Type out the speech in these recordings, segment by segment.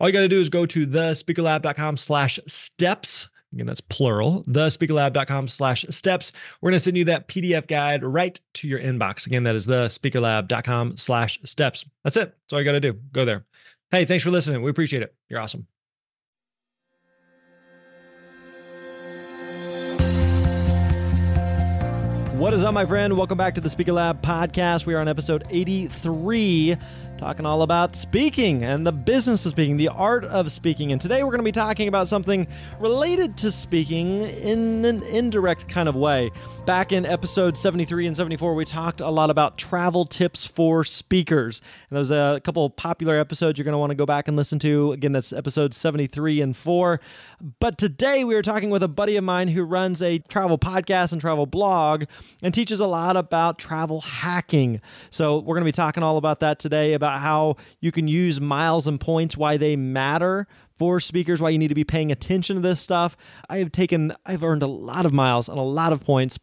All you got to do is go to thespeakerlab.com slash steps. Again, that's plural, thespeakerlab.com slash steps. We're going to send you that PDF guide right to your inbox. Again, that is thespeakerlab.com slash steps. That's it. That's all you got to do. Go there. Hey, thanks for listening. We appreciate it. You're awesome. What is up, my friend? Welcome back to the Speaker Lab podcast. We are on episode 83 talking all about speaking and the business of speaking, the art of speaking. And today we're going to be talking about something related to speaking in an indirect kind of way. Back in episode 73 and 74, we talked a lot about travel tips for speakers. And there's a couple popular episodes you're going to want to go back and listen to. Again, that's episode 73 and 4. But today we are talking with a buddy of mine who runs a travel podcast and travel blog and teaches a lot about travel hacking. So we're going to be talking all about that today about about how you can use miles and points, why they matter for speakers, why you need to be paying attention to this stuff. I have taken, I've earned a lot of miles and a lot of points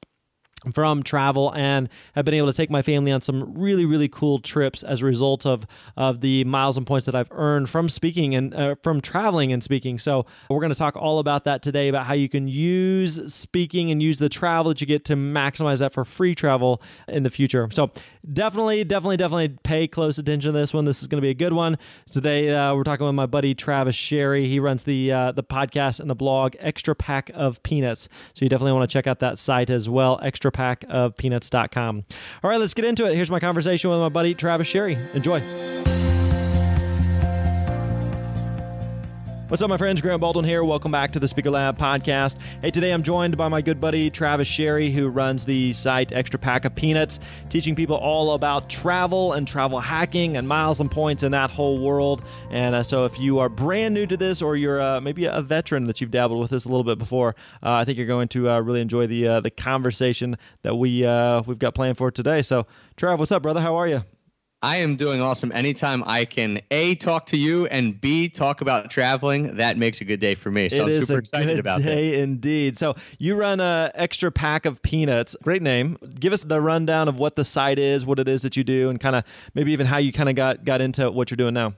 from travel and have been able to take my family on some really really cool trips as a result of of the miles and points that I've earned from speaking and uh, from traveling and speaking. So we're going to talk all about that today about how you can use speaking and use the travel that you get to maximize that for free travel in the future. So definitely definitely definitely pay close attention to this one. This is going to be a good one. Today uh, we're talking with my buddy Travis Sherry. He runs the uh, the podcast and the blog Extra Pack of Peanuts. So you definitely want to check out that site as well. Extra extrapackofpeanuts.com. All right, let's get into it. Here's my conversation with my buddy Travis Sherry. Enjoy. What's up, my friends? Grant Baldwin here. Welcome back to the Speaker Lab podcast. Hey, today I'm joined by my good buddy Travis Sherry, who runs the site Extra Pack of Peanuts, teaching people all about travel and travel hacking and miles and points in that whole world. And uh, so, if you are brand new to this, or you're uh, maybe a veteran that you've dabbled with this a little bit before, uh, I think you're going to uh, really enjoy the uh, the conversation that we uh, we've got planned for today. So, Trav, what's up, brother? How are you? I am doing awesome. Anytime I can A talk to you and B talk about traveling, that makes a good day for me. So it I'm super excited about day indeed. So you run a extra pack of peanuts. Great name. Give us the rundown of what the site is, what it is that you do, and kind of maybe even how you kind of got got into what you're doing now.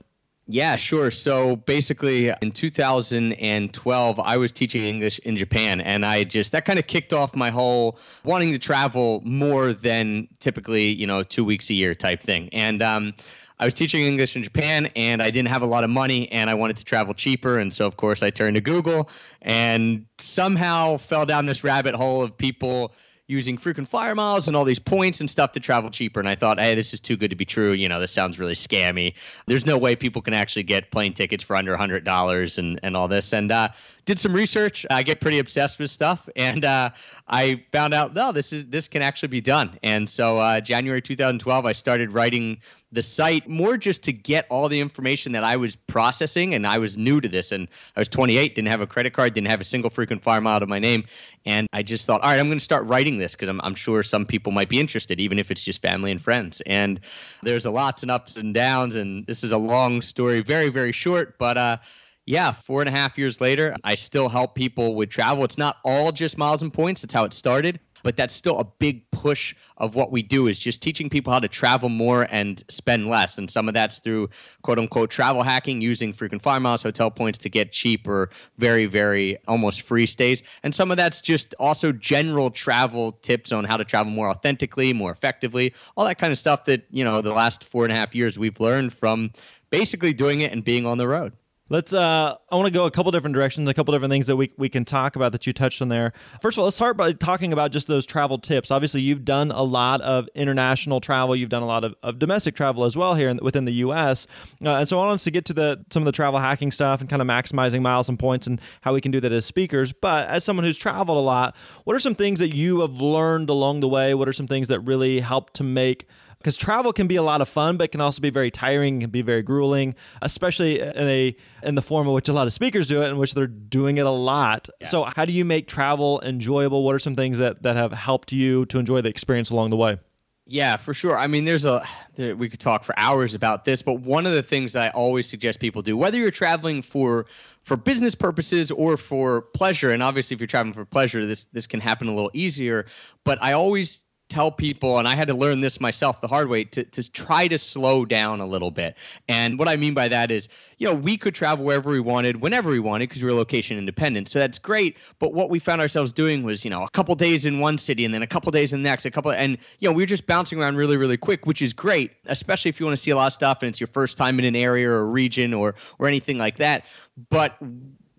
Yeah, sure. So basically, in 2012, I was teaching English in Japan, and I just that kind of kicked off my whole wanting to travel more than typically, you know, two weeks a year type thing. And um, I was teaching English in Japan, and I didn't have a lot of money, and I wanted to travel cheaper, and so of course I turned to Google, and somehow fell down this rabbit hole of people using frequent flyer miles and all these points and stuff to travel cheaper. And I thought, hey, this is too good to be true. You know, this sounds really scammy. There's no way people can actually get plane tickets for under $100 and, and all this. And uh, did some research. I get pretty obsessed with stuff, and uh, I found out no, this is this can actually be done. And so, uh, January 2012, I started writing the site more just to get all the information that I was processing, and I was new to this, and I was 28, didn't have a credit card, didn't have a single frequent flyer mile to my name, and I just thought, all right, I'm going to start writing this because I'm, I'm sure some people might be interested, even if it's just family and friends. And there's a lots and ups and downs, and this is a long story, very very short, but. Uh, yeah, four and a half years later, I still help people with travel. It's not all just miles and points, that's how it started. But that's still a big push of what we do is just teaching people how to travel more and spend less. And some of that's through quote unquote travel hacking, using frequent flyer miles, hotel points to get cheap or very, very almost free stays. And some of that's just also general travel tips on how to travel more authentically, more effectively, all that kind of stuff that, you know, the last four and a half years we've learned from basically doing it and being on the road. Let's. Uh, I want to go a couple different directions, a couple different things that we we can talk about that you touched on there. First of all, let's start by talking about just those travel tips. Obviously, you've done a lot of international travel. You've done a lot of, of domestic travel as well here in, within the U.S. Uh, and so I want us to get to the some of the travel hacking stuff and kind of maximizing miles and points and how we can do that as speakers. But as someone who's traveled a lot, what are some things that you have learned along the way? What are some things that really help to make because travel can be a lot of fun, but can also be very tiring, can be very grueling, especially in a in the form in which a lot of speakers do it, in which they're doing it a lot. Yes. So, how do you make travel enjoyable? What are some things that that have helped you to enjoy the experience along the way? Yeah, for sure. I mean, there's a there, we could talk for hours about this, but one of the things I always suggest people do, whether you're traveling for for business purposes or for pleasure, and obviously if you're traveling for pleasure, this this can happen a little easier. But I always tell people, and I had to learn this myself the hard way, to, to try to slow down a little bit. And what I mean by that is, you know, we could travel wherever we wanted, whenever we wanted, because we were location independent. So that's great. But what we found ourselves doing was, you know, a couple days in one city and then a couple days in the next, a couple, and, you know, we were just bouncing around really, really quick, which is great, especially if you want to see a lot of stuff and it's your first time in an area or region or, or anything like that. But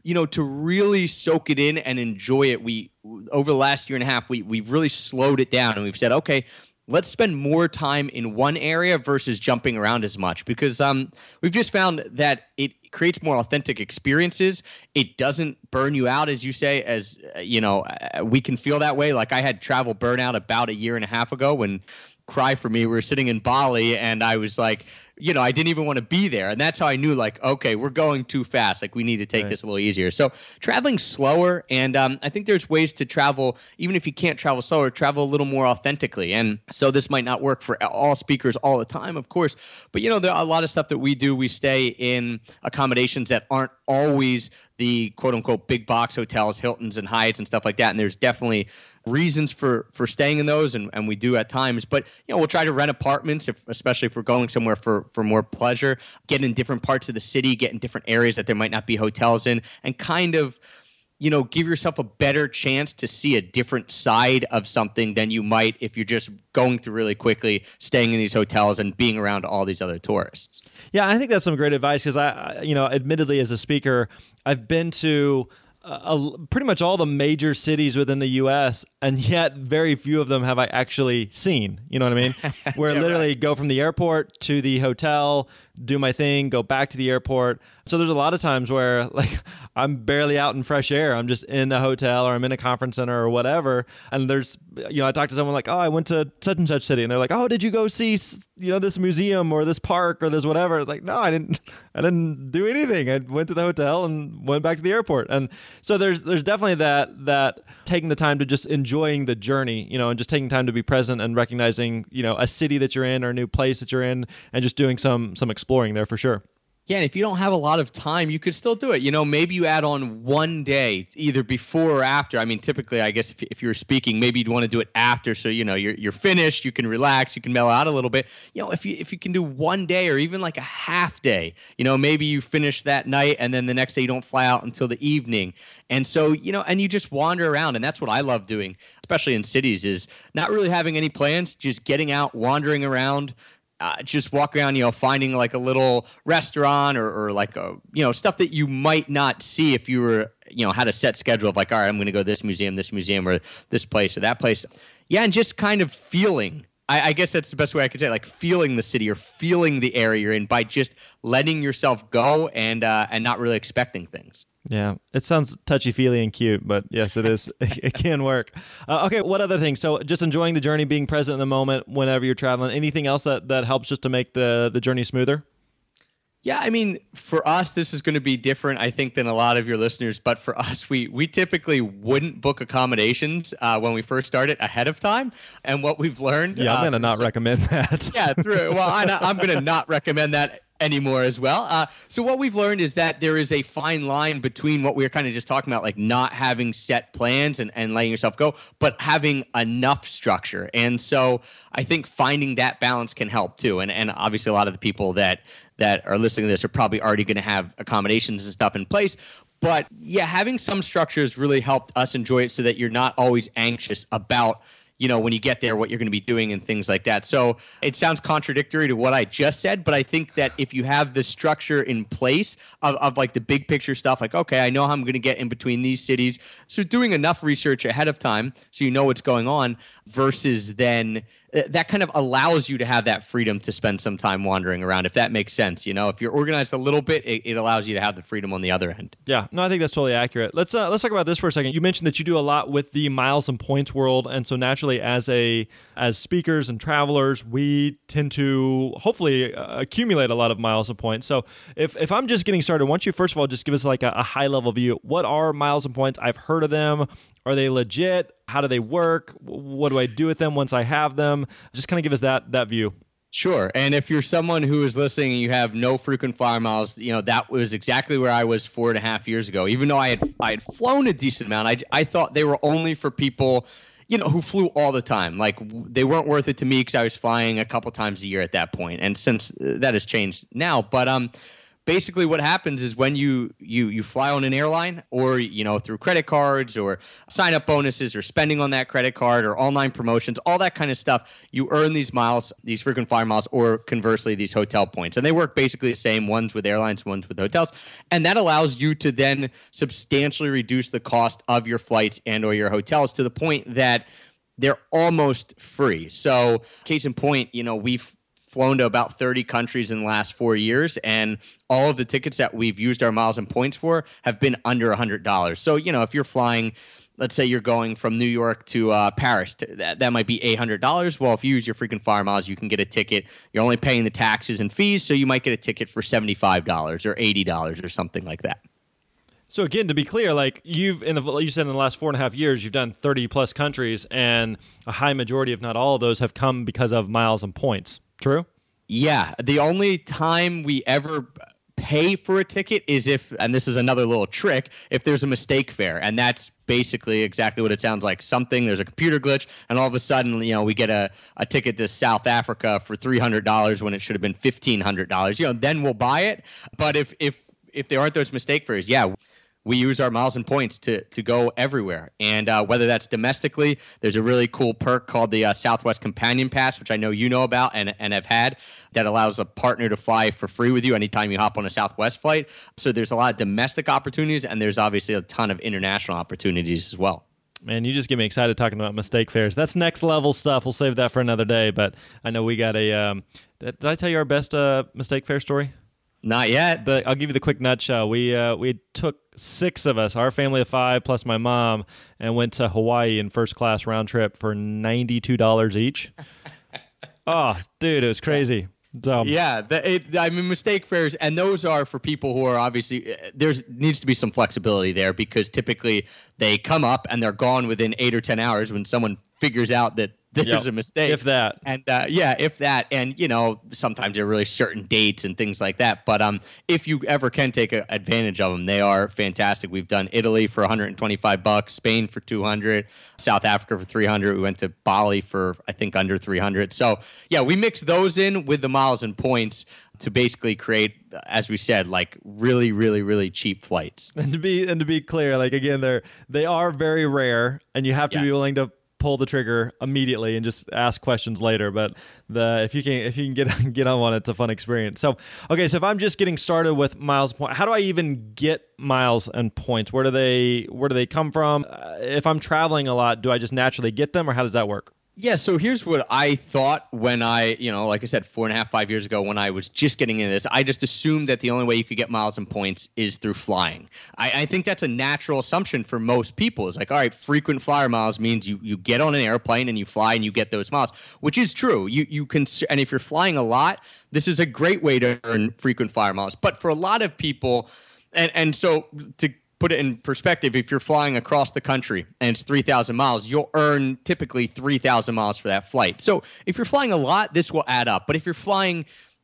you know, to really soak it in and enjoy it, we over the last year and a half, we we've really slowed it down and we've said, okay, let's spend more time in one area versus jumping around as much because um, we've just found that it creates more authentic experiences. It doesn't burn you out, as you say, as uh, you know, uh, we can feel that way. Like I had travel burnout about a year and a half ago when cry for me. We were sitting in Bali and I was like, you know, I didn't even want to be there. And that's how I knew, like, okay, we're going too fast. Like, we need to take right. this a little easier. So, traveling slower. And um, I think there's ways to travel, even if you can't travel slower, travel a little more authentically. And so, this might not work for all speakers all the time, of course. But, you know, there are a lot of stuff that we do. We stay in accommodations that aren't always the quote unquote big box hotels, Hiltons and Hyatts and stuff like that. And there's definitely reasons for for staying in those and, and we do at times but you know we'll try to rent apartments if, especially if we're going somewhere for for more pleasure get in different parts of the city get in different areas that there might not be hotels in and kind of you know give yourself a better chance to see a different side of something than you might if you're just going through really quickly staying in these hotels and being around all these other tourists yeah i think that's some great advice because i you know admittedly as a speaker i've been to uh, pretty much all the major cities within the U.S and yet very few of them have I actually seen. You know what I mean? Where yeah, literally right. go from the airport to the hotel, do my thing, go back to the airport. So there's a lot of times where like I'm barely out in fresh air. I'm just in a hotel or I'm in a conference center or whatever. And there's you know I talk to someone like, "Oh, I went to such and such city." And they're like, "Oh, did you go see you know this museum or this park or this whatever?" It's like, "No, I didn't I didn't do anything. I went to the hotel and went back to the airport." And so there's there's definitely that that taking the time to just enjoying the journey, you know, and just taking time to be present and recognizing, you know, a city that you're in or a new place that you're in and just doing some some exploring there for sure. Yeah, and if you don't have a lot of time, you could still do it. You know, maybe you add on one day, either before or after. I mean, typically, I guess if, if you're speaking, maybe you'd want to do it after, so you know you're you're finished, you can relax, you can mellow out a little bit. You know, if you if you can do one day or even like a half day, you know, maybe you finish that night and then the next day you don't fly out until the evening, and so you know, and you just wander around, and that's what I love doing, especially in cities, is not really having any plans, just getting out, wandering around uh, just walk around, you know, finding like a little restaurant or, or like a, you know, stuff that you might not see if you were, you know, had a set schedule of like, all right, I'm going to go this museum, this museum, or this place or that place. Yeah, and just kind of feeling. I, I guess that's the best way I could say, it, like feeling the city or feeling the area you're in by just letting yourself go and uh, and not really expecting things. Yeah, it sounds touchy feely and cute, but yes, it is. it can work. Uh, okay, what other things? So, just enjoying the journey, being present in the moment whenever you're traveling. Anything else that, that helps just to make the the journey smoother? Yeah, I mean, for us, this is going to be different, I think, than a lot of your listeners. But for us, we we typically wouldn't book accommodations uh, when we first started ahead of time. And what we've learned, yeah, I'm going to uh, not so, recommend that. yeah, through, well, I, I'm going to not recommend that anymore as well. Uh, so what we've learned is that there is a fine line between what we were kind of just talking about, like not having set plans and, and letting yourself go, but having enough structure. And so I think finding that balance can help too. And and obviously a lot of the people that that are listening to this are probably already going to have accommodations and stuff in place. But yeah, having some structure has really helped us enjoy it so that you're not always anxious about you know, when you get there, what you're going to be doing and things like that. So it sounds contradictory to what I just said, but I think that if you have the structure in place of, of like the big picture stuff, like, okay, I know how I'm going to get in between these cities. So doing enough research ahead of time so you know what's going on versus then that kind of allows you to have that freedom to spend some time wandering around if that makes sense you know? If you're organized a little bit it, it allows you to have the freedom on the other end. Yeah. No i think that's totally accurate. Let's uh, let's talk about this for a second. You mentioned that you do a lot with the miles and points world and so naturally as a as speakers and travelers we tend to hopefully uh, accumulate a lot of miles and points. So if if i'm just getting started why don't you first of all just give us like a, a high level view. What are miles and points? I've heard of them are they legit? How do they work? What do I do with them once I have them? Just kind of give us that that view. Sure. And if you're someone who is listening and you have no frequent flyer miles, you know, that was exactly where I was four and a half years ago. Even though I had I had flown a decent amount, I, I thought they were only for people, you know, who flew all the time. Like they weren't worth it to me because I was flying a couple times a year at that point. And since uh, that has changed now, but um basically what happens is when you you you fly on an airline or you know through credit cards or sign up bonuses or spending on that credit card or online promotions all that kind of stuff you earn these miles these frequent flyer miles or conversely these hotel points. And they work basically the same ones with airlines ones with hotels. And that allows you to then substantially reduce the cost of your flights and or your hotels to the point that they're almost free. So case in point you know we've flown to about 30 countries in the last four years, and all of the tickets that we've used our miles and points for have been under $100. So, you know, if you're flying, let's say you're going from New York to uh, Paris, to, that, that might be $800. Well, if you use your frequent flyer miles, you can get a ticket. You're only paying the taxes and fees, so you might get a ticket for $75 or $80 or something like that. So again, to be clear, like you've in the you said in the last four and a half years, you've done thirty plus countries, and a high majority, if not all of those, have come because of miles and points. True. Yeah, the only time we ever pay for a ticket is if, and this is another little trick, if there's a mistake fare, and that's basically exactly what it sounds like. Something there's a computer glitch, and all of a sudden, you know, we get a, a ticket to South Africa for three hundred dollars when it should have been fifteen hundred dollars. You know, then we'll buy it. But if if if there aren't those mistake fares, yeah we use our miles and points to to go everywhere. And uh, whether that's domestically, there's a really cool perk called the uh, Southwest Companion Pass, which I know you know about and and have had, that allows a partner to fly for free with you anytime you hop on a Southwest flight. So there's a lot of domestic opportunities, and there's obviously a ton of international opportunities as well. Man, you just get me excited talking about mistake fares. That's next level stuff. We'll save that for another day. But I know we got a. Um, did I tell you our best uh, mistake fare story? Not yet. The, I'll give you the quick nutshell. We uh, we took six of us, our family of five plus my mom, and went to Hawaii in first class round trip for ninety two dollars each. oh, dude, it was crazy. So. Yeah, the, it, I mean, mistake fares, and those are for people who are obviously uh, there's needs to be some flexibility there because typically they come up and they're gone within eight or ten hours when someone figures out that there's yep. a mistake. If that. And uh, yeah, if that. And, you know, sometimes there are really certain dates and things like that. But um, if you ever can take a, advantage of them, they are fantastic. We've done Italy for 125 bucks, Spain for 200, South Africa for 300. We went to Bali for, I think, under 300. So, yeah, we mix those in with the miles and points to basically create as we said like really really really cheap flights and to be and to be clear like again they're they are very rare and you have to yes. be willing to pull the trigger immediately and just ask questions later. But the if you can if you can get get on one, it's a fun experience. So okay, so if I'm just getting started with miles point, how do I even get miles and points? Where do they where do they come from? Uh, if I'm traveling a lot, do I just naturally get them, or how does that work? Yeah, so here's what I thought when I, you know, like I said, four and a half, five years ago when I was just getting into this. I just assumed that the only way you could get miles and points is through flying. I, I think that's a natural assumption for most people. It's like, all right, frequent flyer miles means you, you get on an airplane and you fly and you get those miles, which is true. You you can, and if you're flying a lot, this is a great way to earn frequent flyer miles. But for a lot of people, and and so to put it in perspective, if you're flying across the country and it's 3,000 miles, you'll earn typically 3,000 miles for that flight. So if you're flying a lot, this will add up. But if you're flying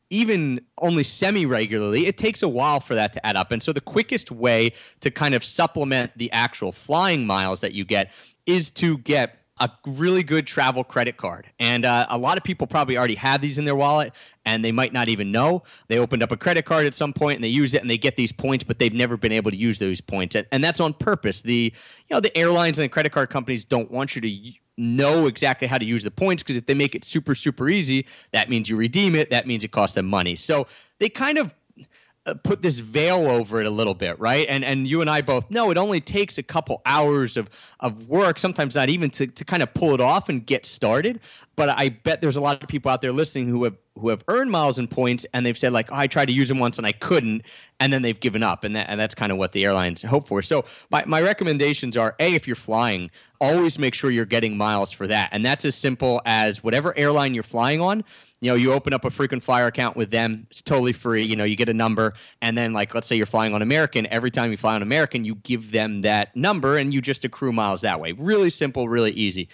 even only semi regularly, it takes a while for that to add up. And so the quickest way to kind of supplement the actual flying miles that you get is to get a really good travel credit card. And uh, a lot of people probably already have these in their wallet and they might not even know. They opened up a credit card at some point and they use it and they get these points, but they've never been able to use those points. And, and that's on purpose. The you know the airlines and the credit card companies don't want you to know exactly how to use the points because if they make it super super easy, that means you redeem it. That means it costs them money. So they kind of put this veil over it a little bit, right? And and you and I both know it only takes a couple hours of of work, sometimes not even to to kind of pull it off and get started. But I bet there's a lot of people out there listening who have who have earned miles and points and they've said like, oh, I tried to use them once and I couldn't, and then they've given up, and that, and that's kind of what the airlines hope for. So my my recommendations are a if you're flying, always make sure you're getting miles for that, and that's as simple as whatever airline you're flying on you know, you open up a frequent flyer account with them. It's totally free. You know, you get a number, and then like let's say you're flying on American. Every time you fly on American, you give them that number, and you just accrue miles that way. Really simple, really easy.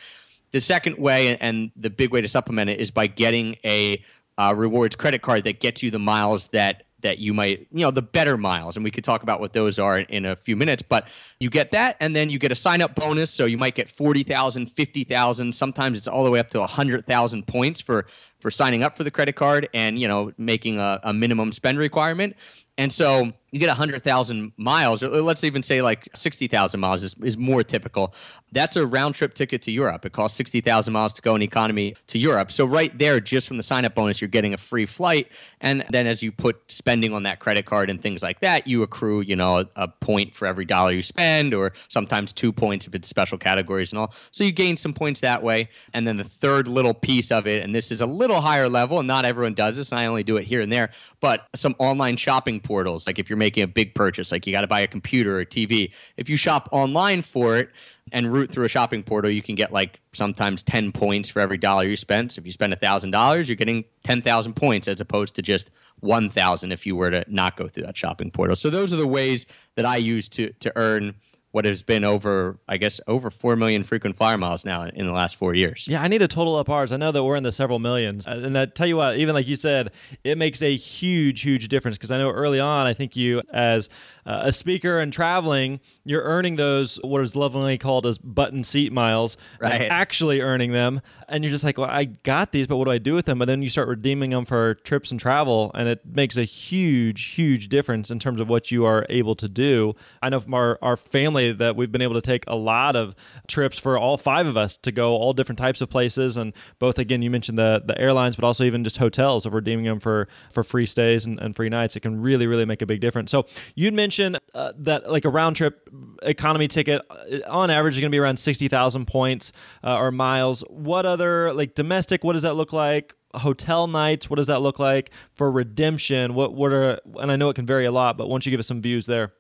The second way, and the big way to supplement it, is by getting a uh, rewards credit card that gets you the miles that that you might, you know, the better miles. And we could talk about what those are in a few minutes, but you get that and then you get a sign up bonus. So you might get 40,000, 50,000. Sometimes it's all the way up to 100,000 points for, for signing up for the credit card and, you know, making a, a minimum spend requirement. And so you get 100,000 miles, or let's even say like 60,000 miles is, is more typical. That's a round trip ticket to Europe. It costs 60,000 miles to go in economy to Europe. So, right there, just from the sign up bonus, you're getting a free flight. And then as you put spending on that credit card and things like that, you accrue, you know, a, a point for every dollar you spend, or sometimes two points if it's special categories and all. So, you gain some points that way. And then the third little piece of it, and this is a little higher level, and not everyone does this, and I only do it here and there, but some online shopping portals. Like if you're making a big purchase, like you got to buy a computer or a TV. If you shop online for it and route through a shopping portal, you can get like sometimes 10 points for every dollar you spend. So if you spend $1,000, you're getting 10,000 points as opposed to just 1,000 if you were to not go through that shopping portal. So those are the ways that I use to, to earn what has been over, I guess, over 4 million frequent flyer miles now in the last four years. Yeah, I need to total up ours. I know that we're in the several millions. Uh, and I tell you what, even like you said, it makes a huge, huge difference because I know early on, I think you, as uh, a speaker and traveling, you're earning those what is lovingly called as butt in seat miles, right? Actually earning them, and you're just like, well, I got these, but what do I do with them? But then you start redeeming them for trips and travel, and it makes a huge, huge difference in terms of what you are able to do. I know from our our family that we've been able to take a lot of trips for all five of us to go all different types of places, and both again, you mentioned the the airlines, but also even just hotels. If we're redeeming them for for free stays and, and free nights, it can really, really make a big difference. So you'd mentioned uh, that like a round trip economy ticket uh, on average is going to be around 60,000 points uh, or miles. What other like domestic what does that look like? Hotel nights, what does that look like for redemption? What what are and I know it can vary a lot, but once you give us some views there.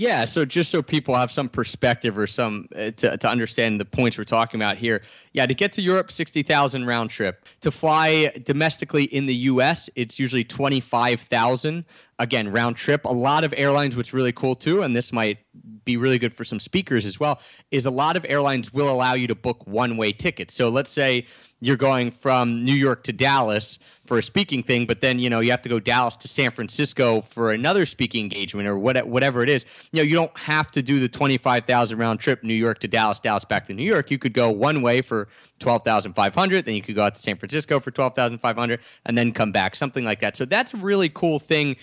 Yeah, so just so people have some perspective or some uh, to, to understand the points we're talking about here. Yeah, to get to Europe, 60,000 round trip. To fly domestically in the US, it's usually 25,000 again round trip. A lot of airlines what's really cool too and this might be really good for some speakers as well is a lot of airlines will allow you to book one-way tickets. So let's say you're going from New York to Dallas for a speaking thing, but then you know you have to go Dallas to San Francisco for another speaking engagement or what, whatever it is. You know you don't have to do the twenty five thousand round trip New York to Dallas, Dallas back to New York. You could go one way for twelve thousand five hundred, then you could go out to San Francisco for twelve thousand five hundred, and then come back, something like that. So that's a really cool thing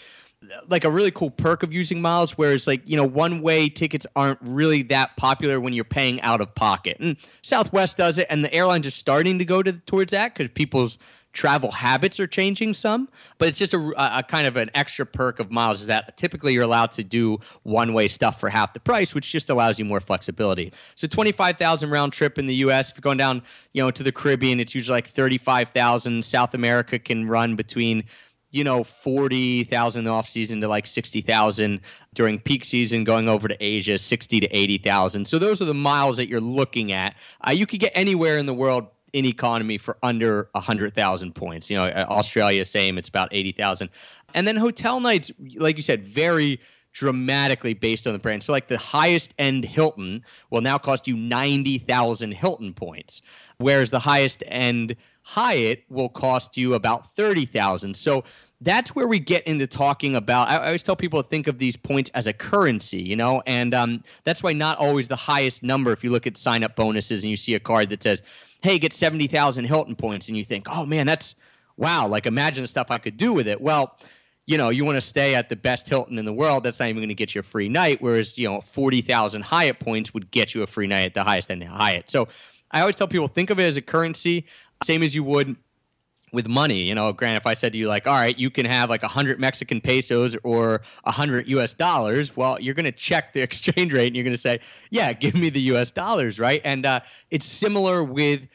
like a really cool perk of using miles whereas like you know one way tickets aren't really that popular when you're paying out of pocket and southwest does it and the airlines are starting to go to towards that because people's travel habits are changing some, but it's just a, a, kind of an extra perk of miles is that typically you're allowed to do one way stuff for half the price, which just allows you more flexibility. So 25,000 round trip in the US, if you're going down, you know, to the Caribbean, it's usually like 35,000. South America can run between you know, 40,000 off season to like 60,000 during peak season, going over to Asia, 60 to 80,000. So those are the miles that you're looking at. Uh, you could get anywhere in the world in economy for under 100,000 points. You know, uh, Australia, same, it's about 80,000. And then hotel nights, like you said, very dramatically based on the brand. So, like the highest end Hilton will now cost you 90,000 Hilton points, whereas the highest end Hyatt will cost you about 30,000. So, that's where we get into talking about. I, always tell people to think of these points as a currency, you know, and um, that's why not always the highest number. If you look at sign up bonuses and you see a card that says hey, get 70,000 Hilton points, and you think, oh man, that's wow, like imagine the stuff I could do with it. Well, you know, you want to stay at the best Hilton in the world, that's not even going to get you a free night. Whereas, you know, 40,000 Hyatt points would get you a free night at the highest end of Hyatt. So I always tell people think of it as a currency, same as you would with money. You know, Grant, if I said to you, like, all right, you can have like 100 Mexican pesos or 100 US dollars, well, you're going to check the exchange rate and you're going to say, yeah, give me the US dollars, right? And uh, it's similar with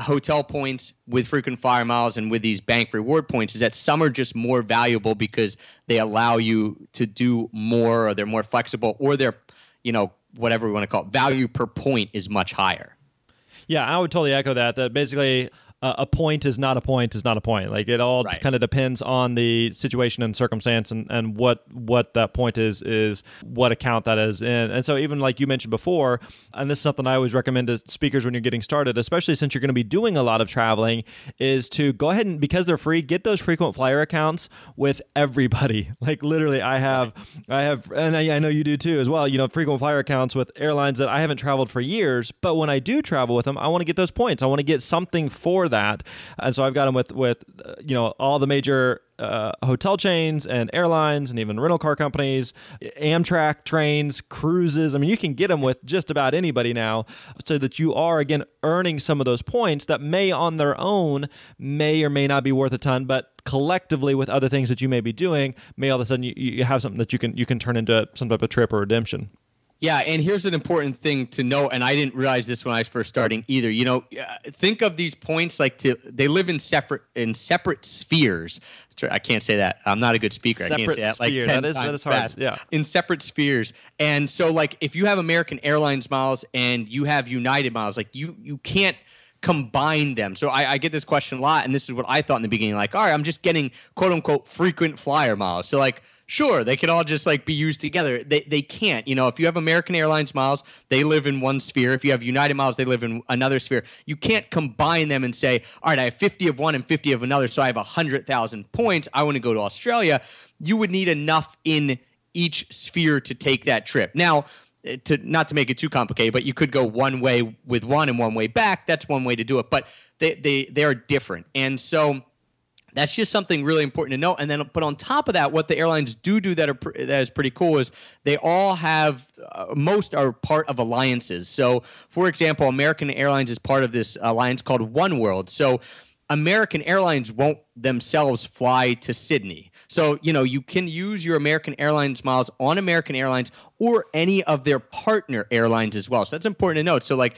hotel points with frequent flyer miles and with these bank reward points is that some are just more valuable because they allow you to do more or they're more flexible or they're you know whatever we want to call it value per point is much higher yeah i would totally echo that that basically uh, a point is not a point is not a point. Like it all right. kind of depends on the situation and circumstance and, and what what that point is is what account that is in. And so even like you mentioned before, and this is something I always recommend to speakers when you're getting started, especially since you're going to be doing a lot of traveling, is to go ahead and because they're free, get those frequent flyer accounts with everybody. Like literally, I have I have, and I, I know you do too as well. You know, frequent flyer accounts with airlines that I haven't traveled for years, but when I do travel with them, I want to get those points. I want to get something for that. And so I've got them with with uh, you know all the major uh, hotel chains and airlines and even rental car companies, Amtrak trains, cruises. I mean, you can get them with just about anybody now, so that you are again earning some of those points that may on their own may or may not be worth a ton, but collectively with other things that you may be doing, may all of a sudden you, you have something that you can you can turn into some type of trip or redemption. Yeah, and here's an important thing to know, and I didn't realize this when I was first starting either. You know, think of these points like to, they live in separate in separate spheres. I can't say that. I'm not a good speaker. Separate I can't say that. Like ten that is, times that is hard. fast. Yeah, in separate spheres. And so, like, if you have American Airlines miles and you have United miles, like you you can't combine them. So I, I, get this question a lot, and this is what I thought in the beginning. Like, all right, I'm just getting quote unquote frequent flyer miles. So like sure they could all just like be used together. They, they can't you know if you have american airlines miles they live in one sphere. If you have united miles they live in another sphere. You can't combine them and say all right i have 50 of one and 50 of another so i have 100000 points. I want to go to australia. You would need enough in each sphere to take that trip. Now eh, to not to make it too complicated but you could go one way with one and one way back. That's one way to do it. But they they, they are different. And so that's just something really important to know. And then, but on top of that, what the airlines do do that are that is pretty cool is they all have uh, most are part of alliances. So, for example, American Airlines is part of this alliance called One World. So, American Airlines won't themselves fly to Sydney. So, you know, you can use your American Airlines miles on American Airlines or any of their partner airlines as well. So that's important to note. So, like,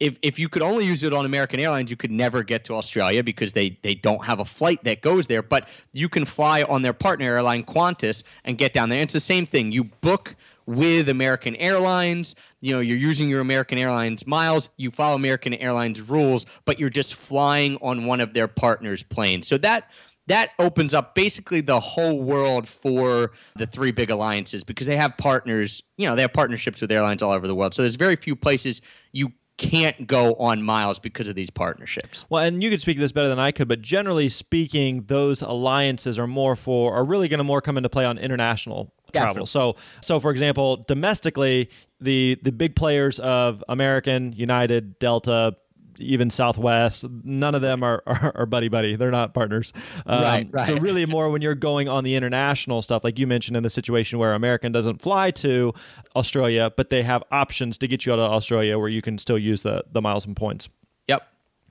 if if you could only use it on American Airlines, you could never get to Australia because they they don't have a flight that goes there. But you can fly on their partner airline Qantas and get down there. It's the same thing. You book with American Airlines. You know, you're using your American Airlines miles. You follow American Airlines rules, but you're just flying on one of their partners' planes. So that that opens up basically the whole world for the three big alliances because they have partners, you know, they have partnerships with airlines all over the world. So there's very few places you can't go on miles because of these partnerships. Well, and you could speak this better than I could, but generally speaking, those alliances are more for are really going to more come into play on international Definitely. travel. So, so for example, domestically, the the big players of American, United, Delta, even Southwest. None of them are, are, are buddy buddy. They're not partners. Um, right, right. So really more when you're going on the international stuff, like you mentioned in the situation where American doesn't fly to Australia, but they have options to get you out of Australia where you can still use the, the miles and points.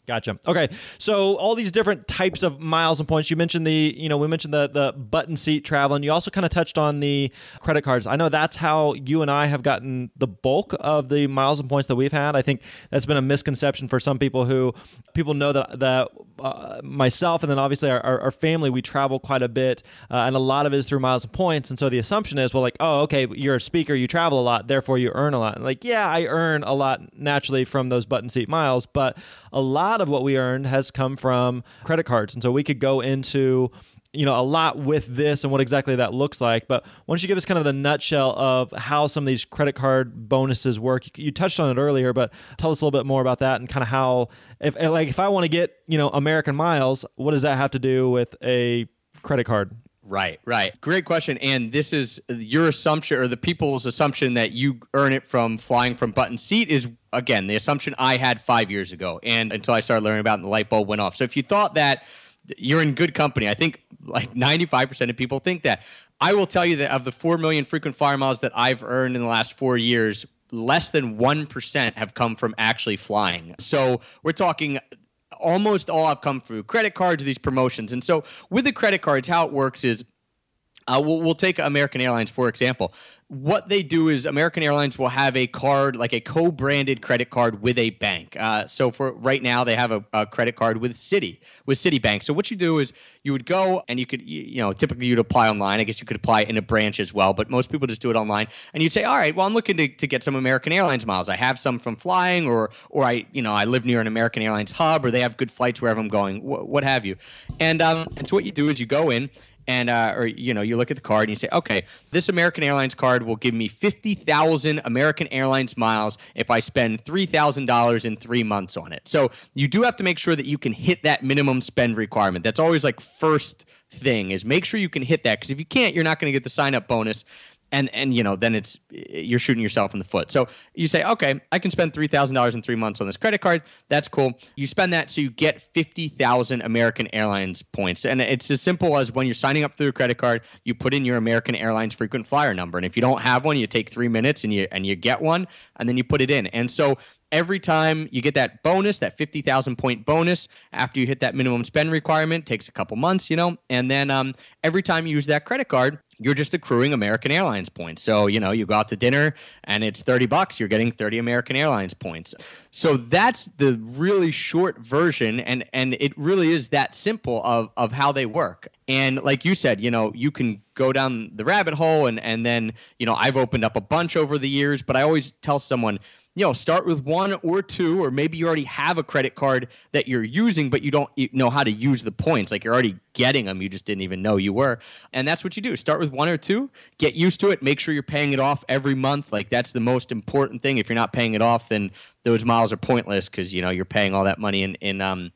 Gotcha. Okay. So all these different types of miles and points. You mentioned the, you know, we mentioned the the butt in seat travel, and you also kind of touched on the credit cards. I know that's how you and I have gotten the bulk of the miles and points that we've had. I think that's been a misconception for some people who people know that that uh, myself and then obviously our, our, our, family we travel quite a bit, uh, and a lot of it is through miles and points. And so the assumption is, well, like, oh, okay, you're a speaker, you travel a lot, therefore you earn a lot. like, yeah, I earn a lot naturally from those butt in seat miles, but a lot of what we earned has come from credit cards. And so we could go into you know a lot with this and what exactly that looks like. But why don't you give us kind of the nutshell of how some of these credit card bonuses work? You, you touched on it earlier but tell us a little bit more about that and kind of how if like if i want to get you know american miles what does that have to do with a credit card Right, right. Great question. And this is your assumption or the people's assumption that you earn it from flying from butt in seat is again the assumption I had five years ago and until I started learning about it and the light bulb went off. So if you thought that you're in good company, I think like 95% of people think that. I will tell you that of the 4 million frequent flyer miles that I've earned in the last four years, less than 1% have come from actually flying. So we're talking almost all I've come through credit cards, these promotions. And so with the credit cards, how it works is uh, we'll, we'll, take American Airlines for example. What they do is American Airlines will have a card, like a co-branded credit card with a bank. Uh, so for right now, they have a, a, credit card with Citi, with Citibank. So what you do is you would go and you could, you know, typically you'd apply online. I guess you could apply in a branch as well, but most people just do it online. And you'd say, all right, well, I'm looking to, to get some American Airlines miles. I have some from flying, or or I, you know, I live near an American Airlines hub, or they have good flights wherever I'm going, wh- what have you. And um, and so what you do is you go in and uh, or you know you look at the card and you say okay this american airlines card will give me 50000 american airlines miles if i spend $3000 in three months on it. So you do have to make sure that you can hit that minimum spend requirement. That's always like first thing is make sure you can hit that because if you can't you're not going to get the sign up bonus and and you know then it's you're shooting yourself in the foot. So you say okay i can spend $3000 in three months on this credit card. That's cool. You spend that so you get 50000 american airlines points. And it's as simple as when you're signing up through a credit card you put in your american airlines frequent flyer number. And if you don't have one you take three minutes and you and you get one and then you put it in. And so every time you get that bonus, that 50,000 point bonus after you hit that minimum spend requirement, takes a couple months, you know, and then um, every time you use that credit card, you're just accruing American Airlines points. So, you know, you go out to dinner and it's 30 bucks, you're getting 30 American Airlines points. So that's the really short version and and it really is that simple of of how they work. And like you said, you know, you can go down the rabbit hole and and then, you know, I've opened up a bunch over the years, but I always tell someone you know start with one or two or maybe you already have a credit card that you're using but you don't know how to use the points like you're already getting them you just didn't even know you were and that's what you do start with one or two get used to it make sure you're paying it off every month like that's the most important thing if you're not paying it off then those miles are pointless because you know you're paying all that money in in um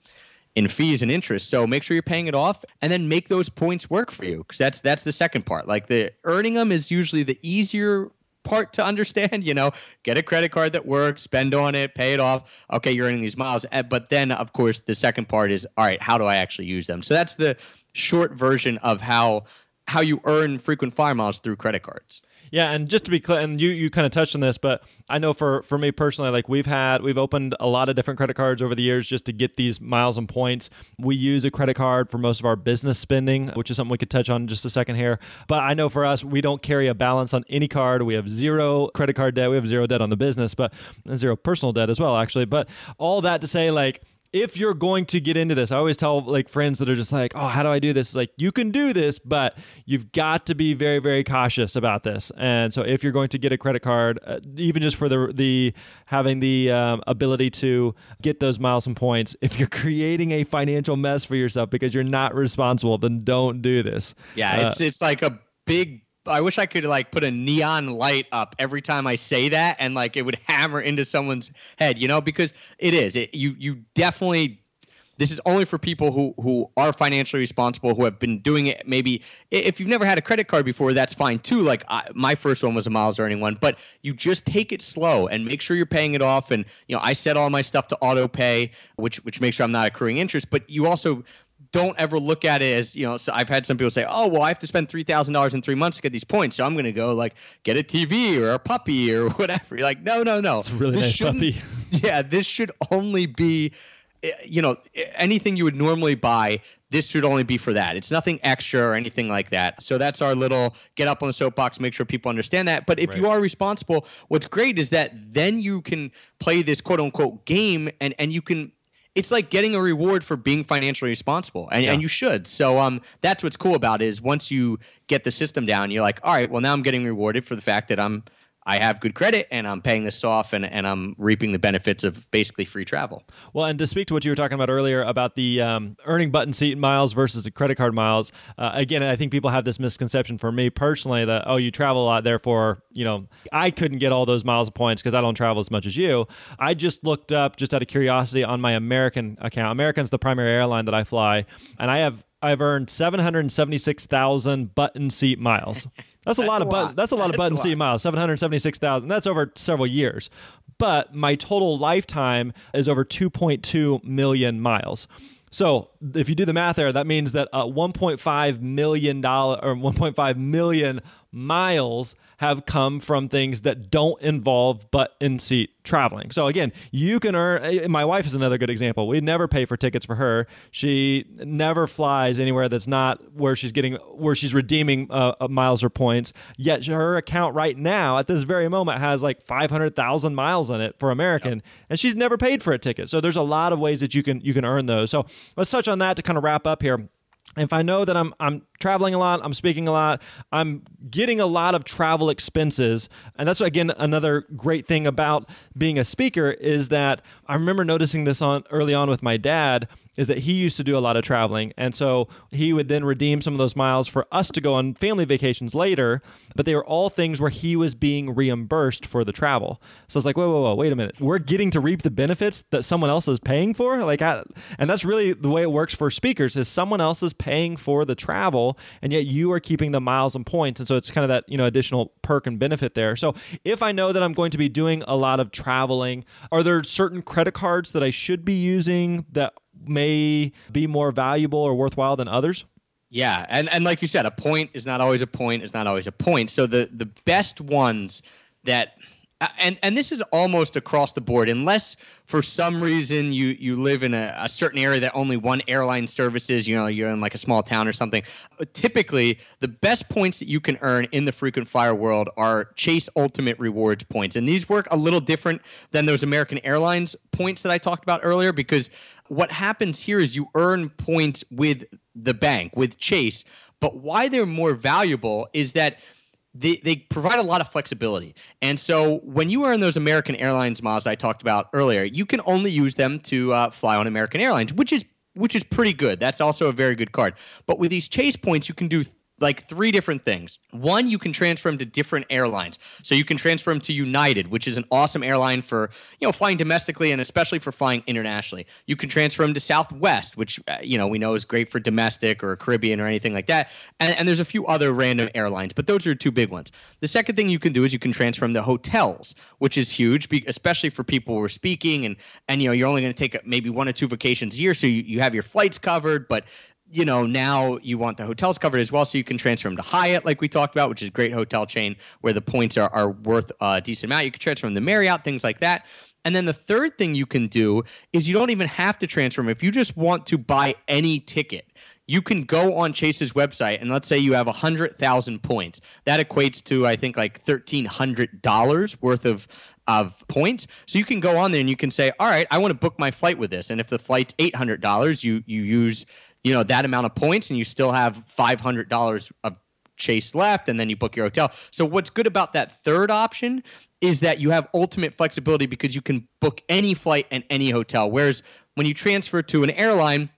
in fees and interest. So make sure you're paying it off and then make those points work for you because that's that's the second part. Like the earning them is usually the easier part to understand. You know, get a credit card that works, spend on it, pay it off. Okay, you're earning these miles. Eh, but then, of course, the second part is all right. How do I actually use them? So that's the short version of how how you earn frequent flyer miles through credit cards. Yeah, and just to be clear, and you you kind of touched on this, but I know for for me personally, like we've had we've opened a lot of different credit cards over the years just to get these miles and points. We use a credit card for most of our business spending, which is something we could touch on in just a second here. But I know for us, we don't carry a balance on any card. We have zero credit card debt. We have zero debt on the business, but uh, zero personal debt as well, actually. But all that to say, like if you're going to get into this, I always tell like friends that are just like, "Oh, how do I do this?" Like you can do this, but you've got to be very, very cautious about this. And so, if you're going to get a credit card, uh, even just for the the having the um, ability to get those miles and points, if you're creating a financial mess for yourself because you're not responsible, then don't do this. Yeah, uh, it's it's like a big I wish I could like put a neon light up every time I say that, and like it would hammer into someone's head, you know, because it is. It, you you definitely. This is only for people who who are financially responsible, who have been doing it. Maybe if you've never had a credit card before, that's fine too. Like I, my first one was a miles earning one, but you just take it slow and make sure you're paying it off. And you know, I set all my stuff to auto pay, which which makes sure I'm not accruing interest. But you also don't ever look at it as you know. So I've had some people say, "Oh, well, I have to spend three thousand dollars in three months to get these points, so I'm going to go like get a TV or a puppy or whatever." You're like, no, no, no. It's a really this nice puppy. Yeah, this should only be, eh, you know, anything you would normally buy. This should only be for that. It's nothing extra or anything like that. So that's our little get up on the soapbox, make sure people understand that. But if right. you are responsible, what's great is that then you can play this quote unquote game and and you can it's like getting a reward for being financially responsible and, yeah. and you should so um that's what's cool about it is once you get the system down you're like all right well now i'm getting rewarded for the fact that i'm I have good credit and I'm paying this off and, and I'm reaping the benefits of basically free travel. Well, and to speak to what you were talking about earlier about the um, earning butt in seat miles versus the credit card miles, uh, again, I think people have this misconception for me personally that, oh, you travel a lot, therefore, you know, I couldn't get all those miles of points because I don't travel as much as you. I just looked up, just out of curiosity, on my American account. American's the primary airline that I fly, and I have I've earned 776,000 button seat miles. That's a that's lot of button. That's a lot of butt in seat miles. Seven hundred seventy-six thousand. That's over several years. But my total lifetime is over two point two million miles. So if you do the math there, that means that uh, 1.5 million dollar or 1.5 million miles have come from things that don't involve butt in seat traveling. So again, you can earn. Eh, my wife is another good example. We never pay for tickets for her. She never flies anywhere that's not where she's getting where she's redeeming uh, uh miles or points. Yet her account right now at this very moment has like five hundred thousand miles in it for American, yep. and she's never paid for a ticket. So there's a lot of ways that you can you can earn those. So let's touch on that to kind of wrap up here if I know that I'm I'm traveling a lot, I'm speaking a lot, I'm getting a lot of travel expenses, and that's again another great thing about being a speaker is that I remember noticing this on early on with my dad is that he used to do a lot of traveling. And so he would then redeem some of those miles for us to go on family vacations later. But they were all things where he was being reimbursed for the travel. So it's like, whoa, whoa, whoa, wait a minute. We're getting to reap the benefits that someone else is paying for? Like, I, and that's really the way it works for speakers is someone else is paying for the travel and yet you are keeping the miles and points. And so it's kind of that, you know, additional perk and benefit there. So if I know that I'm going to be doing a lot of traveling, are there certain credit cards that I should be using that may be more valuable or worthwhile than others? Yeah, and and like you said, a point is not always a point is not always a point. So the the best ones that Uh, and and this is almost across the board unless for some reason you you live in a, a, certain area that only one airline services you know you're in like a small town or something uh, typically the best points that you can earn in the frequent flyer world are chase ultimate rewards points and these work a little different than those american airlines points that i talked about earlier because what happens here is you earn points with the bank, with Chase. But why they're more valuable is that they, they provide a lot of flexibility. And so when you are in those American Airlines miles I talked about earlier, you can only use them to uh, fly on American Airlines, which is which is pretty good. That's also a very good card. But with these chase points, you can do like three different things. One, you can transfer them to different airlines. So you can transfer them to United, which is an awesome airline for, you know, flying domestically and especially for flying internationally. You can transfer them to Southwest, which, uh, you know, we know is great for domestic or Caribbean or anything like that. And, and there's a few other random airlines, but those are two big ones. The second thing you can do is you can transfer them to hotels, which is huge, especially for people who are speaking and, and you know, you're only going to take maybe one or two vacations a year. So you, you have your flights covered, but you know, now you want the hotels covered as well, so you can transfer them to Hyatt, like we talked about, which is a great hotel chain where the points are, are worth a decent amount. You can transfer them to Marriott, things like that. And then the third thing you can do is you don't even have to transfer them. If you just want to buy any ticket, you can go on Chase's website and let's say you have 100,000 points. That equates to, I think, like $1,300 worth of of points. So you can go on there and you can say, all right, I want to book my flight with this. And if the flight's $800, you, you use you know that amount of points and you still have $500 of chase left and then you book your hotel. So what's good about that third option is that you have ultimate flexibility because you can book any flight and any hotel. Whereas when you transfer to an airline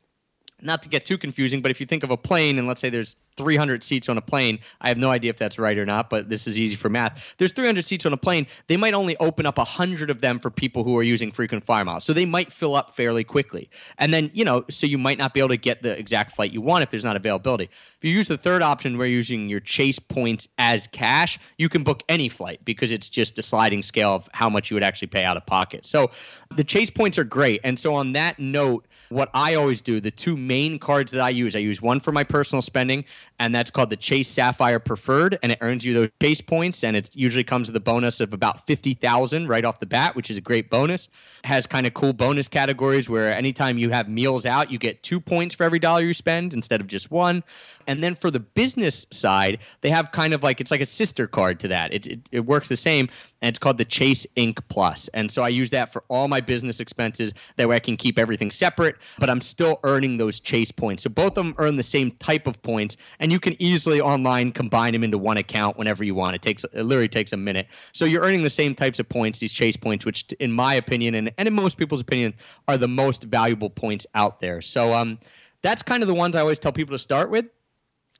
not to get too confusing, but if you think of a plane and let's say there's 300 seats on a plane, I have no idea if that's right or not, but this is easy for math. There's 300 seats on a plane. They might only open up 100 of them for people who are using frequent flyer miles. So they might fill up fairly quickly. And then, you know, so you might not be able to get the exact flight you want if there's not availability. If you use the third option where you're using your chase points as cash, you can book any flight because it's just a sliding scale of how much you would actually pay out of pocket. So the chase points are great. And so on that note, what I always do, the two main cards that I use, I use one for my personal spending, and that's called the Chase Sapphire Preferred, and it earns you those Chase points, and it usually comes with a bonus of about fifty thousand right off the bat, which is a great bonus. It has kind of cool bonus categories where anytime you have meals out, you get two points for every dollar you spend instead of just one. And then for the business side, they have kind of like it's like a sister card to that. It, it, it works the same, and it's called the Chase Ink Plus. And so I use that for all my business expenses. That way I can keep everything separate, but I'm still earning those Chase points. So both of them earn the same type of points, and you can easily online combine them into one account whenever you want. It takes it literally takes a minute. So you're earning the same types of points, these Chase points, which in my opinion and, and in most people's opinion are the most valuable points out there. So um that's kind of the ones I always tell people to start with.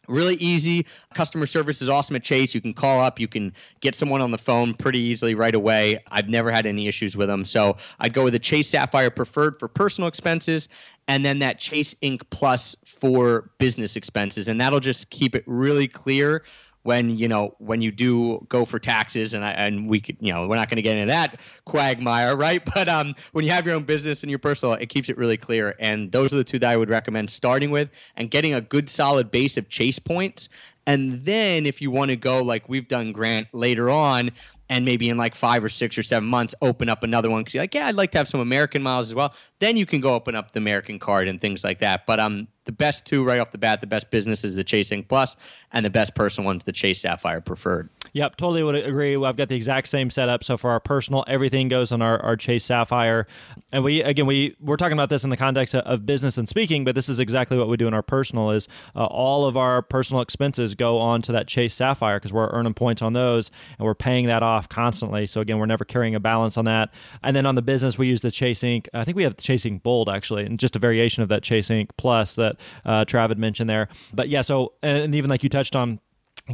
Really easy. Customer service is awesome at Chase. You can call up, you can get someone on the phone pretty easily right away. I've never had any issues with them. So I'd go with the Chase Sapphire Preferred for personal expenses and then that Chase Ink Plus for business expenses. And that'll just keep it really clear when you know when you do go for taxes and I, and we could you know we're not going to get into that quagmire right but um when you have your own business and your personal it keeps it really clear and those are the two that I would recommend starting with and getting a good solid base of chase points And then if you want to go like we've done Grant later on, and maybe in like five or six or seven months open up another one because you're like, yeah, I'd like to have some American miles as well. Then you can go open up the American card and things like that. But um, the best two right off the bat, the best business is the Chase Ink Plus, and the best personal one's the Chase Sapphire Preferred. Yep, totally would agree. I've got the exact same setup. So for our personal, everything goes on our, our Chase Sapphire. And we again we we're talking about this in the context of business and speaking, but this is exactly what we do in our personal. Is uh, all of our personal expenses go on to that Chase Sapphire because we're earning points on those and we're paying that off constantly. So again, we're never carrying a balance on that. And then on the business, we use the Chase Ink. I think we have the Chase Ink Bold actually, and just a variation of that Chase Ink Plus that uh, Trav had mentioned there. But yeah, so and even like you touched on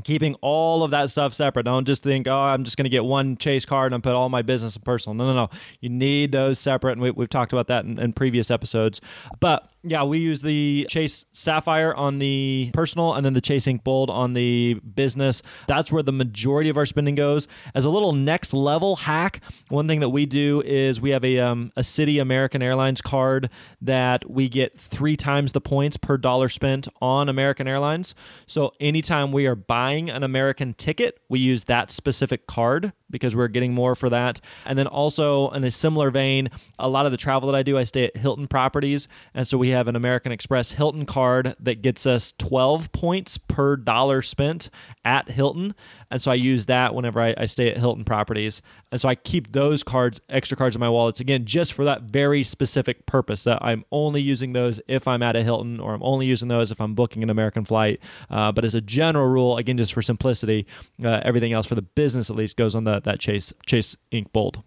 keeping all of that stuff separate. Don't just think, oh, I'm just going to get one Chase card and put all my business and personal. No, no, no. You need those separate, and we, have talked about that in, in previous episodes. But yeah, we use the Chase Sapphire on the personal and then the Chase Ink Bold on the business. That's where the majority of our spending goes. As a little next level hack, one thing that we do is we have a, um, a Citi American Airlines card that we get three times the points per dollar spent on American Airlines. So anytime we are buying an American ticket, we use that specific card because we're getting more for that. And then also in a similar vein, a lot of the travel that I do, I stay at Hilton properties. And so we have an American Express Hilton card that gets us 12 points per dollar spent at Hilton. And so I use that whenever I, I stay at Hilton properties. And so I keep those cards, extra cards in my wallets, again, just for that very specific purpose that I'm only using those if I'm at a Hilton or I'm only using those if I'm booking an American flight. Uh, but as a general rule, again, just for simplicity, uh, everything else for the business at least goes on the, that Chase Chase Ink Bold.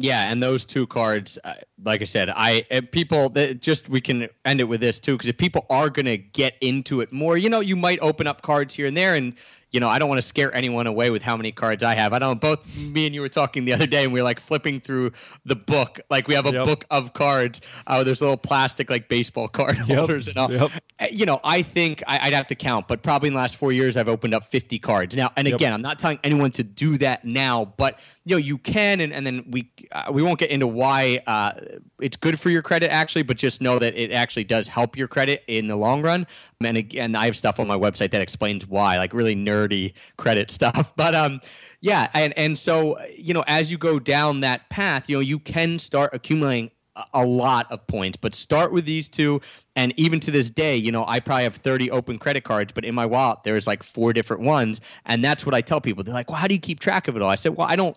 Yeah, and those two cards, uh, like I said, I people just we can end it with this too because if people are going to get into it more, you know, you might open up cards here and there, and you know, I don't want to scare anyone away with how many cards I have. I don't. Both me and you were talking the other day, and we were like flipping through the book. Like we have a yep. book of cards. Uh, there's little plastic like baseball card yep. holders and all. Yep. Uh, you know, I think I, would have to count, but probably in the last four years, I've opened up 50 cards now. And again, I'm not telling anyone to do that now, but you know, you can, and, and then we uh, we won't get into why uh, it's good for your credit actually, but just know that it actually does help your credit in the long run. And again, I have stuff on my website that explains why, like really nerdy credit stuff. But um, yeah, and and so you know, as you go down that path, you know, you can start accumulating a lot of points, but start with these two. And even to this day, you know, I probably have 30 open credit cards, but in my wallet, there's like four different ones. And that's what I tell people. They're like, well, how do you keep track of it all? I said, well, I don't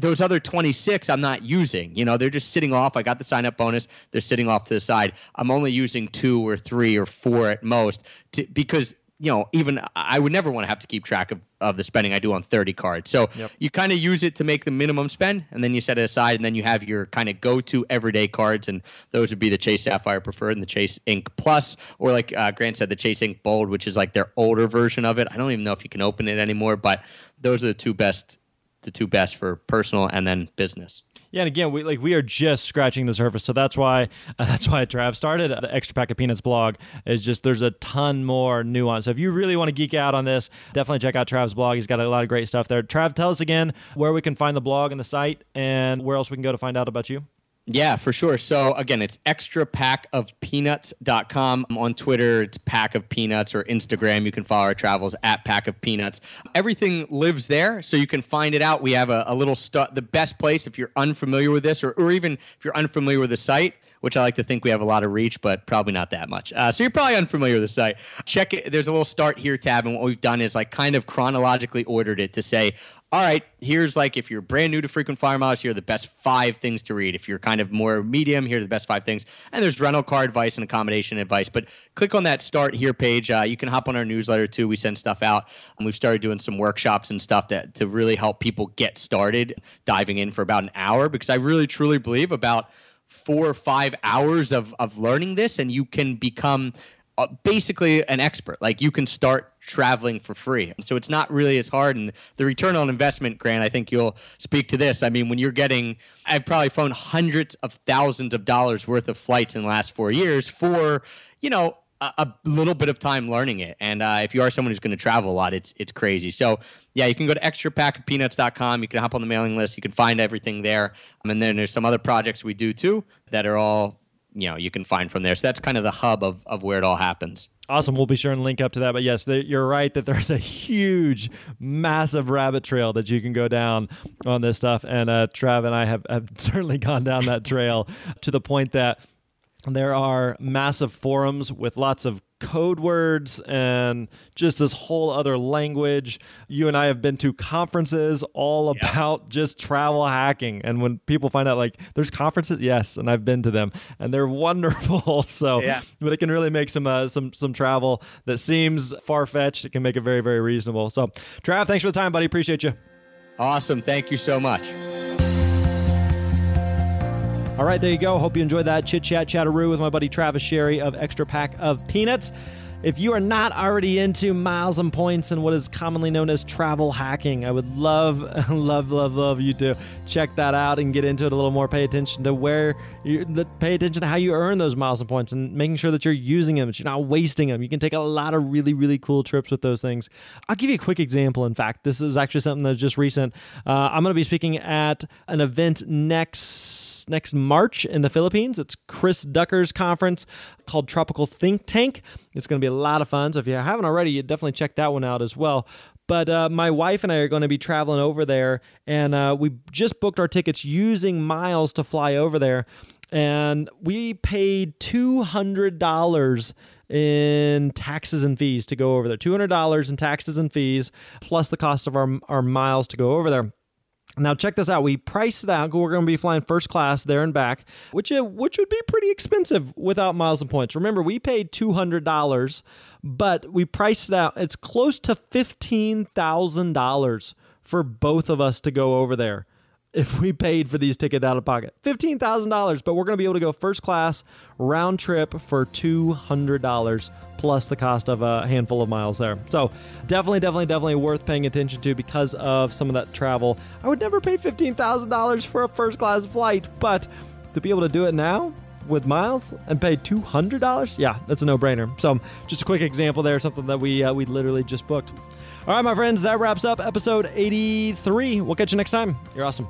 those other 26 I'm not using. You know, they're just sitting off. I got the sign up bonus. They're sitting off to the side. I'm only using two or three or four at most to, because you know, even I would never want to have to keep track of, of the spending I do on 30 cards. So yep. you kind of use it to make the minimum spend, and then you set it aside, and then you have your kind of go to everyday cards, and those would be the Chase Sapphire Preferred and the Chase Ink Plus, or like uh, Grant said, the Chase Ink Bold, which is like their older version of it. I don't even know if you can open it anymore, but those are the two best the two best for personal and then business. Yeah, and again, we like we are just scratching the surface, so that's why uh, that's why Trav started the Extra Pack of Peanuts blog. Is just there's a ton more nuance. So if you really want to geek out on this, definitely check out Trav's blog. He's got a lot of great stuff there. Trav, tell us again where we can find the blog and the site, and where else we can go to find out about you. Yeah, for sure. So again, it's extra extrapackofpeanuts.com. I'm on Twitter, it's pack of peanuts or Instagram. You can follow our travels at pack of peanuts. Everything lives there, so you can find it out. We have a, a little. The best place if you're unfamiliar with this, or, or even if you're unfamiliar with the site, which I like to think we have a lot of reach, but probably not that much. Uh, so you're probably unfamiliar with the site. Check it. There's a little start here tab, and what we've done is like kind of chronologically ordered it to say, all right, here's like if you're brand new to frequent flyer miles, here are the best five things to read. If you're kind of more medium, here are the best five things. And there's rental car advice and accommodation advice. But click on that start here page. Uh, you can hop on our newsletter too. We send stuff out. And we've started doing some workshops and stuff to, to really help people get started diving in for about an hour because I really truly believe about four or five hours of, of learning this and you can become uh, basically an expert. Like you can start traveling for free. So it's not really as hard. And the return on investment, Grant, I think you'll speak to this. I mean, when you're getting, I've probably flown hundreds of thousands of dollars worth of flights in the last four years for, you know, a, a little bit of time learning it. And uh, if you are someone who's going to travel a lot, it's it's crazy. So yeah, you can go to extrapackofpeanuts.com. You can hop on the mailing list. You can find everything there. And then there's some other projects we do too that are all you know you can find from there. So that's kind of the hub of, of where it all happens. Awesome. We'll be sure and link up to that. But yes, you're right that there's a huge, massive rabbit trail that you can go down on this stuff. And uh, Trav and I have, have certainly gone down that trail to the point that there are massive forums with lots of code words and just this whole other language. You and I have been to conferences all about just travel hacking. And when people find out like there's conferences, yes, and I've been to them and they're wonderful. so, yeah. but it can really make some uh, some some travel that seems far fetched. It can make it very very reasonable. So, Trav, thanks for the time, buddy. Appreciate you. Awesome. Thank you so much. All right, there you go. Hope you enjoyed that chit chat chatteroo with my buddy Travis Sherry of Extra Pack of Peanuts. If you are not already into miles and points and what is commonly known as travel hacking, I would love, love, love, love you to check that out and get into it a little more. Pay attention to where you pay attention to how you earn those miles and points and making sure that you're using them, that you're not wasting them. You can take a lot of really, really cool trips with those things. I'll give you a quick example. In fact, this is actually something that's just recent. Uh, I'm going to be speaking at an event next next March in the Philippines. It's Chris Ducker's conference called Tropical Think Tank. It's going to be a lot of fun. So if you haven't already, you definitely check that one out as well. But uh, my wife and I are going to be traveling over there, and uh, we just booked our tickets using miles to fly over there. And we paid $200 in taxes and fees to go over there. $200 in taxes and fees, plus the cost of our, our miles to go over there. Now check this out. We priced it out. We're going to be flying first class there and back, which uh, which would be pretty expensive without miles and points. Remember, we paid two hundred dollars, but we priced it out. It's close to fifteen thousand dollars for both of us to go over there if we paid for these tickets out of pocket. $15,000, but we're going to be able to go first class round trip for $200 plus the cost of a handful of miles there. So, definitely, definitely, definitely worth paying attention to because of some of that travel. I would never pay $15,000 for a first class flight, but to be able to do it now, with miles and pay $200 yeah that's a no-brainer so just a quick example there something that we uh, we literally just booked all right my friends that wraps up episode 83 we'll catch you next time you're awesome